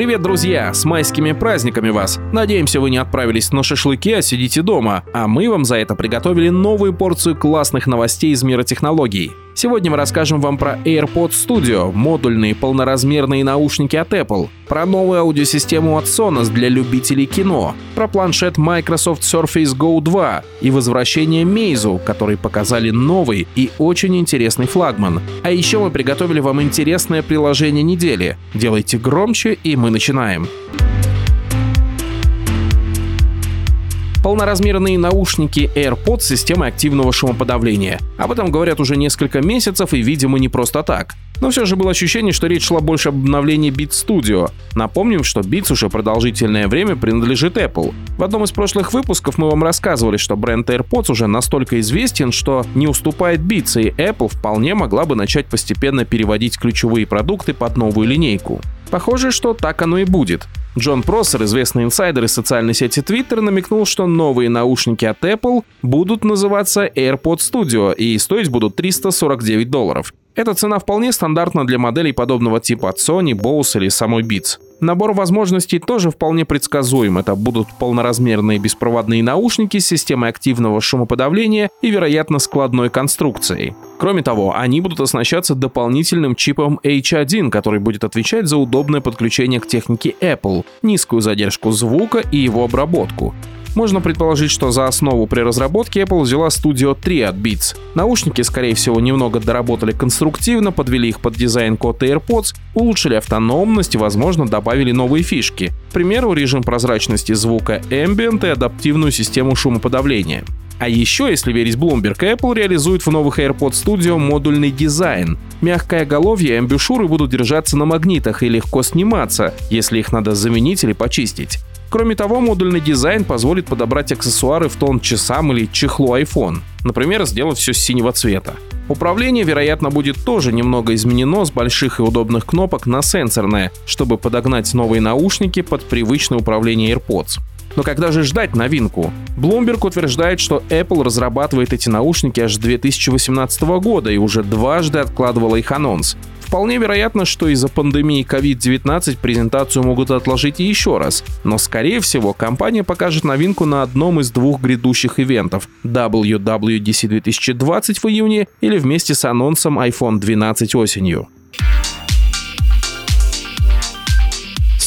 Привет, друзья! С майскими праздниками вас! Надеемся, вы не отправились на шашлыки, а сидите дома. А мы вам за это приготовили новую порцию классных новостей из мира технологий. Сегодня мы расскажем вам про AirPods Studio, модульные полноразмерные наушники от Apple, про новую аудиосистему от Sonos для любителей кино, про планшет Microsoft Surface Go 2 и возвращение Meizu, который показали новый и очень интересный флагман. А еще мы приготовили вам интересное приложение недели. Делайте громче, и мы начинаем. Полноразмерные наушники AirPods с системой активного шумоподавления. Об этом говорят уже несколько месяцев и, видимо, не просто так. Но все же было ощущение, что речь шла больше об обновлении Beats Studio. Напомним, что Beats уже продолжительное время принадлежит Apple. В одном из прошлых выпусков мы вам рассказывали, что бренд AirPods уже настолько известен, что не уступает Beats, и Apple вполне могла бы начать постепенно переводить ключевые продукты под новую линейку. Похоже, что так оно и будет. Джон Просер, известный инсайдер из социальной сети Twitter, намекнул, что новые наушники от Apple будут называться AirPods Studio и стоить будут 349 долларов. Эта цена вполне стандартна для моделей подобного типа от Sony, Bose или самой Beats. Набор возможностей тоже вполне предсказуем. Это будут полноразмерные беспроводные наушники с системой активного шумоподавления и, вероятно, складной конструкцией. Кроме того, они будут оснащаться дополнительным чипом H1, который будет отвечать за удобное подключение к технике Apple, низкую задержку звука и его обработку. Можно предположить, что за основу при разработке Apple взяла Studio 3 от Beats. Наушники, скорее всего, немного доработали конструктивно, подвели их под дизайн-код AirPods, улучшили автономность и, возможно, добавили новые фишки. К примеру, режим прозрачности звука Ambient и адаптивную систему шумоподавления. А еще, если верить Bloomberg, Apple реализует в новых AirPods Studio модульный дизайн. Мягкое оголовье и амбушюры будут держаться на магнитах и легко сниматься, если их надо заменить или почистить. Кроме того, модульный дизайн позволит подобрать аксессуары в тон часам или чехлу iPhone. Например, сделать все синего цвета. Управление, вероятно, будет тоже немного изменено с больших и удобных кнопок на сенсорное, чтобы подогнать новые наушники под привычное управление AirPods. Но когда же ждать новинку? Bloomberg утверждает, что Apple разрабатывает эти наушники аж с 2018 года и уже дважды откладывала их анонс. Вполне вероятно, что из-за пандемии COVID-19 презентацию могут отложить еще раз, но скорее всего компания покажет новинку на одном из двух грядущих ивентов WWDC 2020 в июне или вместе с анонсом iPhone 12 осенью.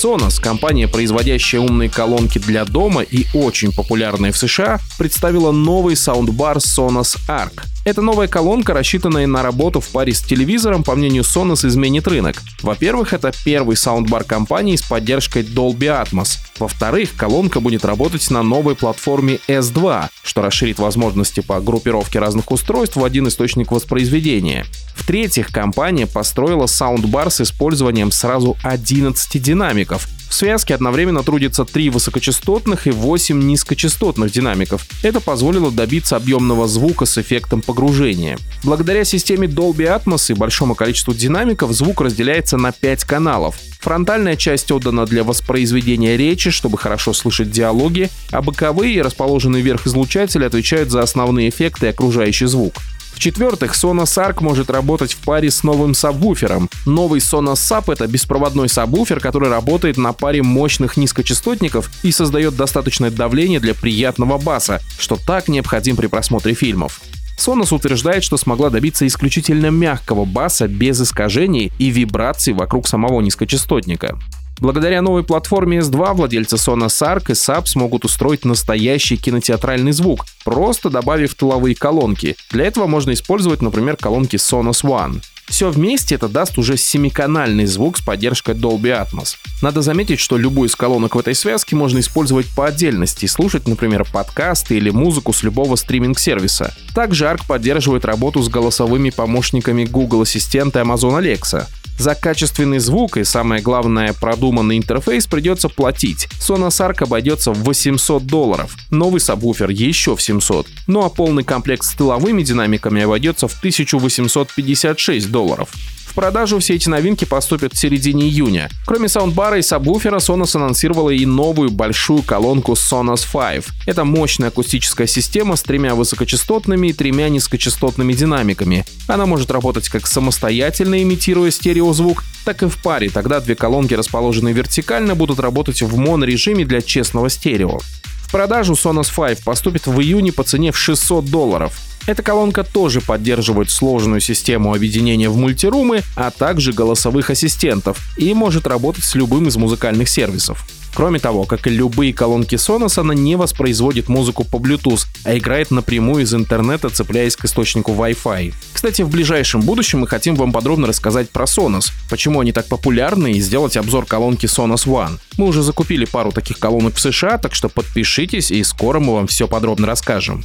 Sonos, компания, производящая умные колонки для дома и очень популярная в США, представила новый саундбар Sonos Arc. Эта новая колонка, рассчитанная на работу в паре с телевизором, по мнению Sonos, изменит рынок. Во-первых, это первый саундбар компании с поддержкой Dolby Atmos. Во-вторых, колонка будет работать на новой платформе S2, что расширит возможности по группировке разных устройств в один источник воспроизведения. В-третьих, компания построила саундбар с использованием сразу 11 динамиков, в связке одновременно трудится три высокочастотных и 8 низкочастотных динамиков. Это позволило добиться объемного звука с эффектом погружения. Благодаря системе Dolby Atmos и большому количеству динамиков звук разделяется на 5 каналов. Фронтальная часть отдана для воспроизведения речи, чтобы хорошо слышать диалоги, а боковые, расположенные вверх излучатели, отвечают за основные эффекты и окружающий звук. В-четвертых, Sonos Arc может работать в паре с новым сабвуфером. Новый Sonos Sub — это беспроводной сабвуфер, который работает на паре мощных низкочастотников и создает достаточное давление для приятного баса, что так необходим при просмотре фильмов. Sonos утверждает, что смогла добиться исключительно мягкого баса без искажений и вибраций вокруг самого низкочастотника. Благодаря новой платформе S2 владельцы Sonos Arc и SAP смогут устроить настоящий кинотеатральный звук, просто добавив тыловые колонки. Для этого можно использовать, например, колонки Sonos One. Все вместе это даст уже семиканальный звук с поддержкой Dolby Atmos. Надо заметить, что любую из колонок в этой связке можно использовать по отдельности и слушать, например, подкасты или музыку с любого стриминг-сервиса. Также ARC поддерживает работу с голосовыми помощниками Google Ассистента и Amazon Alexa. За качественный звук и, самое главное, продуманный интерфейс придется платить. Sonos Arc обойдется в 800 долларов, новый сабвуфер еще в 700, ну а полный комплект с тыловыми динамиками обойдется в 1856 долларов. В продажу все эти новинки поступят в середине июня. Кроме саундбара и сабвуфера, Sonos анонсировала и новую большую колонку Sonos 5. Это мощная акустическая система с тремя высокочастотными и тремя низкочастотными динамиками. Она может работать как самостоятельно, имитируя стереозвук, так и в паре. Тогда две колонки, расположенные вертикально, будут работать в монорежиме для честного стерео. В продажу Sonos 5 поступит в июне по цене в 600 долларов. Эта колонка тоже поддерживает сложную систему объединения в мультирумы, а также голосовых ассистентов и может работать с любым из музыкальных сервисов. Кроме того, как и любые колонки Sonos, она не воспроизводит музыку по Bluetooth, а играет напрямую из интернета, цепляясь к источнику Wi-Fi. Кстати, в ближайшем будущем мы хотим вам подробно рассказать про Sonos, почему они так популярны и сделать обзор колонки Sonos One. Мы уже закупили пару таких колонок в США, так что подпишитесь и скоро мы вам все подробно расскажем.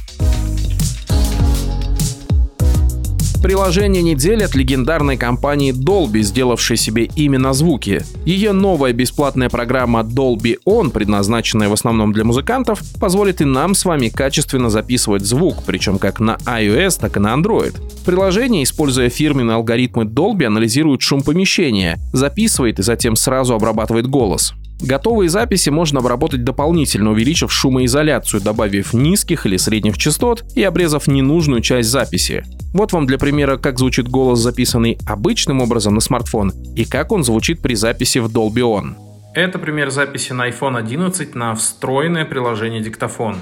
Приложение недели от легендарной компании Dolby, сделавшей себе имя на звуки. Ее новая бесплатная программа Dolby On, предназначенная в основном для музыкантов, позволит и нам с вами качественно записывать звук, причем как на iOS, так и на Android. Приложение, используя фирменные алгоритмы Dolby, анализирует шум помещения, записывает и затем сразу обрабатывает голос. Готовые записи можно обработать дополнительно, увеличив шумоизоляцию, добавив низких или средних частот и обрезав ненужную часть записи. Вот вам для примера, как звучит голос, записанный обычным образом на смартфон, и как он звучит при записи в Dolby On. Это пример записи на iPhone 11 на встроенное приложение диктофон.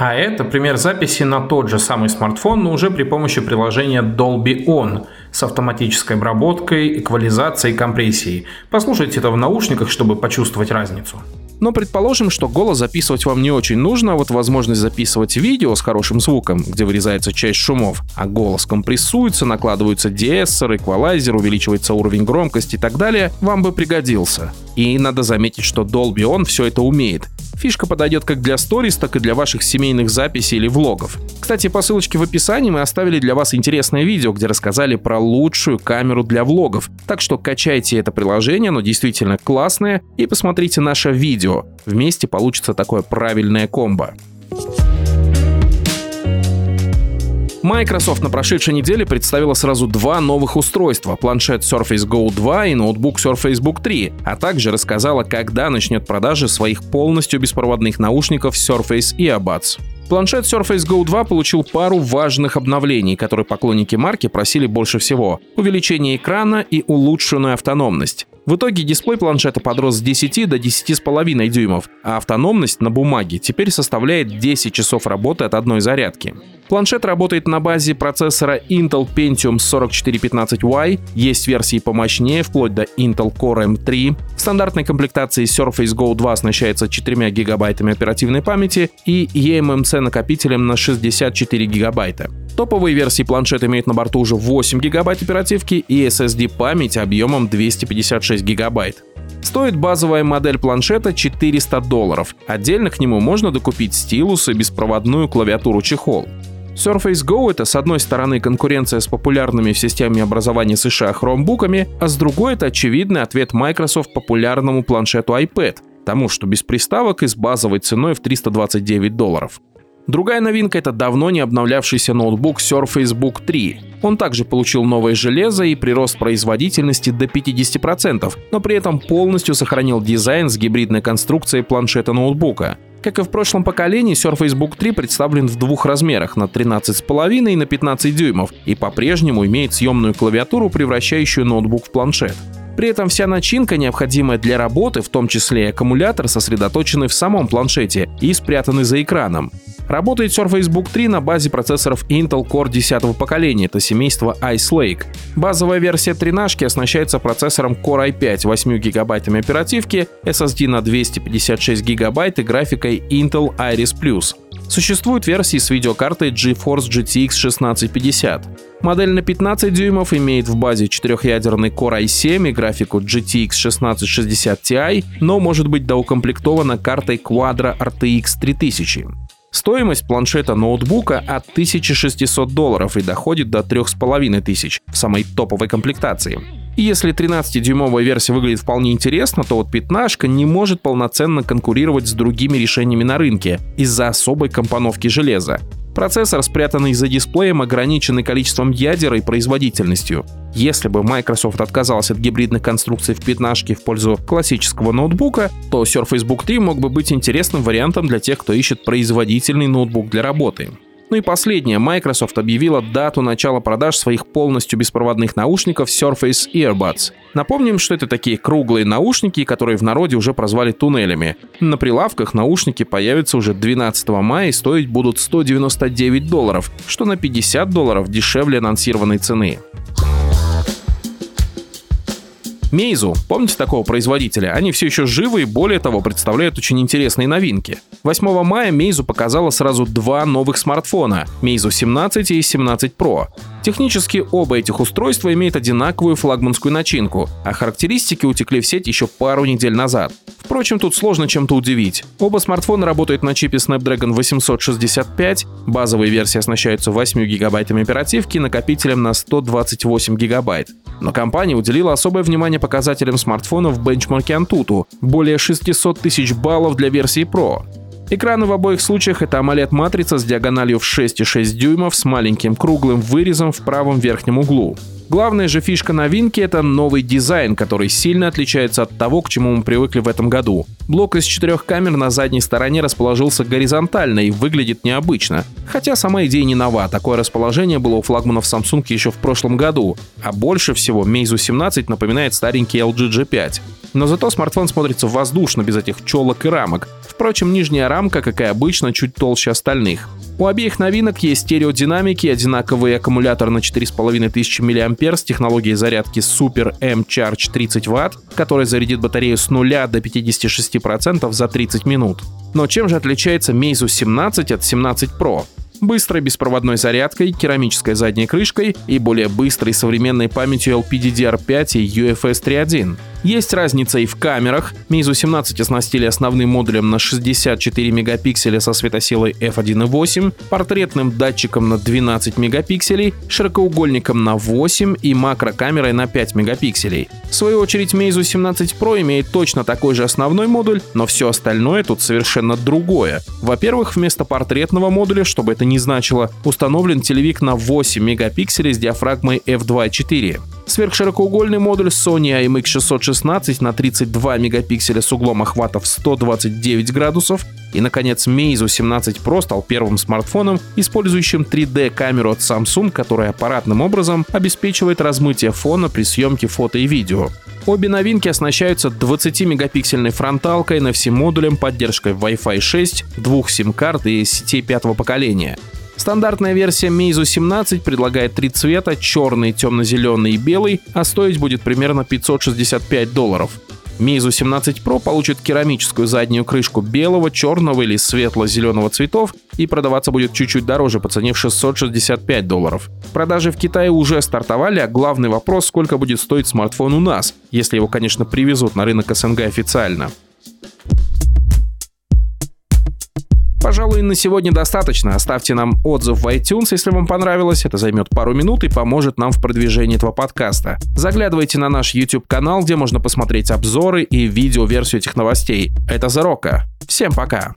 А это пример записи на тот же самый смартфон, но уже при помощи приложения Dolby On с автоматической обработкой, эквализацией и компрессией. Послушайте это в наушниках, чтобы почувствовать разницу. Но предположим, что голос записывать вам не очень нужно, а вот возможность записывать видео с хорошим звуком, где вырезается часть шумов, а голос компрессуется, накладываются деэссор, эквалайзер, увеличивается уровень громкости и так далее, вам бы пригодился. И надо заметить, что Dolby On все это умеет. Фишка подойдет как для сторис, так и для ваших семейных записей или влогов. Кстати, по ссылочке в описании мы оставили для вас интересное видео, где рассказали про лучшую камеру для влогов. Так что качайте это приложение, оно действительно классное, и посмотрите наше видео. Вместе получится такое правильное комбо. Microsoft на прошедшей неделе представила сразу два новых устройства – планшет Surface Go 2 и ноутбук Surface Book 3, а также рассказала, когда начнет продажи своих полностью беспроводных наушников Surface и Earbuds. Планшет Surface Go 2 получил пару важных обновлений, которые поклонники марки просили больше всего. Увеличение экрана и улучшенную автономность. В итоге дисплей планшета подрос с 10 до 10,5 дюймов, а автономность на бумаге теперь составляет 10 часов работы от одной зарядки. Планшет работает на базе процессора Intel Pentium 4415Y, есть версии помощнее, вплоть до Intel Core M3. В стандартной комплектации Surface Go 2 оснащается 4 гигабайтами оперативной памяти и eMMC накопителем на 64 гигабайта. Топовые версии планшета имеют на борту уже 8 гигабайт оперативки и SSD память объемом 256 гигабайт. Стоит базовая модель планшета 400 долларов. Отдельно к нему можно докупить стилус и беспроводную клавиатуру-чехол. Surface Go — это, с одной стороны, конкуренция с популярными в системе образования США хромбуками, а с другой — это очевидный ответ Microsoft популярному планшету iPad, тому, что без приставок и с базовой ценой в 329 долларов. Другая новинка — это давно не обновлявшийся ноутбук Surface Book 3. Он также получил новое железо и прирост производительности до 50%, но при этом полностью сохранил дизайн с гибридной конструкцией планшета ноутбука. Как и в прошлом поколении, Surface Book 3 представлен в двух размерах на 13,5 и на 15 дюймов и по-прежнему имеет съемную клавиатуру, превращающую ноутбук в планшет. При этом вся начинка, необходимая для работы, в том числе и аккумулятор, сосредоточены в самом планшете и спрятаны за экраном. Работает Surface Book 3 на базе процессоров Intel Core 10 поколения, это семейство Ice Lake. Базовая версия тринашки оснащается процессором Core i5 8 гигабайтами оперативки, SSD на 256 гигабайт и графикой Intel Iris Plus. Существуют версии с видеокартой GeForce GTX 1650. Модель на 15 дюймов имеет в базе четырехъядерный Core i7 и графику GTX 1660 Ti, но может быть доукомплектована картой Quadro RTX 3000. Стоимость планшета ноутбука от 1600 долларов и доходит до 3500 в самой топовой комплектации. И если 13-дюймовая версия выглядит вполне интересно, то вот пятнашка не может полноценно конкурировать с другими решениями на рынке из-за особой компоновки железа. Процессор, спрятанный за дисплеем, ограниченный количеством ядер и производительностью. Если бы Microsoft отказалась от гибридных конструкций в пятнашке в пользу классического ноутбука, то Surface Book 3 мог бы быть интересным вариантом для тех, кто ищет производительный ноутбук для работы. Ну и последнее. Microsoft объявила дату начала продаж своих полностью беспроводных наушников Surface Earbuds. Напомним, что это такие круглые наушники, которые в народе уже прозвали туннелями. На прилавках наушники появятся уже 12 мая и стоить будут 199 долларов, что на 50 долларов дешевле анонсированной цены. Мейзу, помните такого производителя? Они все еще живы и более того представляют очень интересные новинки. 8 мая Meizu показала сразу два новых смартфона – Meizu 17 и 17 Pro. Технически оба этих устройства имеют одинаковую флагманскую начинку, а характеристики утекли в сеть еще пару недель назад. Впрочем, тут сложно чем-то удивить. Оба смартфона работают на чипе Snapdragon 865, базовые версии оснащаются 8 гигабайтами оперативки и накопителем на 128 гигабайт. Но компания уделила особое внимание показателям смартфонов в бенчмарке Antutu – более 600 тысяч баллов для версии Pro. Экраны в обоих случаях это AMOLED-матрица с диагональю в 6,6 дюймов с маленьким круглым вырезом в правом верхнем углу. Главная же фишка новинки — это новый дизайн, который сильно отличается от того, к чему мы привыкли в этом году. Блок из четырех камер на задней стороне расположился горизонтально и выглядит необычно. Хотя сама идея не нова, такое расположение было у флагманов Samsung еще в прошлом году. А больше всего Meizu 17 напоминает старенький LG G5. Но зато смартфон смотрится воздушно, без этих челок и рамок. Впрочем, нижняя рамка, как и обычно, чуть толще остальных. У обеих новинок есть стереодинамики, одинаковый аккумулятор на 4500 мА с технологией зарядки Super M Charge 30 Вт, который зарядит батарею с 0 до 56% за 30 минут. Но чем же отличается Meizu 17 от 17 Pro? быстрой беспроводной зарядкой, керамической задней крышкой и более быстрой современной памятью LPDDR5 и UFS 3.1. Есть разница и в камерах. Meizu 17 оснастили основным модулем на 64 мегапикселя со светосилой f1.8, портретным датчиком на 12 мегапикселей, широкоугольником на 8 и макрокамерой на 5 мегапикселей. В свою очередь Meizu 17 Pro имеет точно такой же основной модуль, но все остальное тут совершенно другое. Во-первых, вместо портретного модуля, чтобы это не значило, установлен телевик на 8 мегапикселей с диафрагмой f2.4. Сверхширокоугольный модуль Sony IMX616 на 32 мегапикселя с углом охвата в 129 градусов. И, наконец, Meizu 17 Pro стал первым смартфоном, использующим 3D-камеру от Samsung, которая аппаратным образом обеспечивает размытие фона при съемке фото и видео. Обе новинки оснащаются 20-мегапиксельной фронталкой, NFC-модулем, поддержкой Wi-Fi 6, двух сим-карт и сетей пятого поколения. Стандартная версия Meizu 17 предлагает три цвета — черный, темно-зеленый и белый, а стоить будет примерно 565 долларов. Meizu 17 Pro получит керамическую заднюю крышку белого, черного или светло-зеленого цветов и продаваться будет чуть-чуть дороже по цене в 665 долларов. Продажи в Китае уже стартовали, а главный вопрос, сколько будет стоить смартфон у нас, если его, конечно, привезут на рынок СНГ официально. пожалуй, на сегодня достаточно. Оставьте нам отзыв в iTunes, если вам понравилось. Это займет пару минут и поможет нам в продвижении этого подкаста. Заглядывайте на наш YouTube-канал, где можно посмотреть обзоры и видео версию этих новостей. Это Зарока. Всем пока!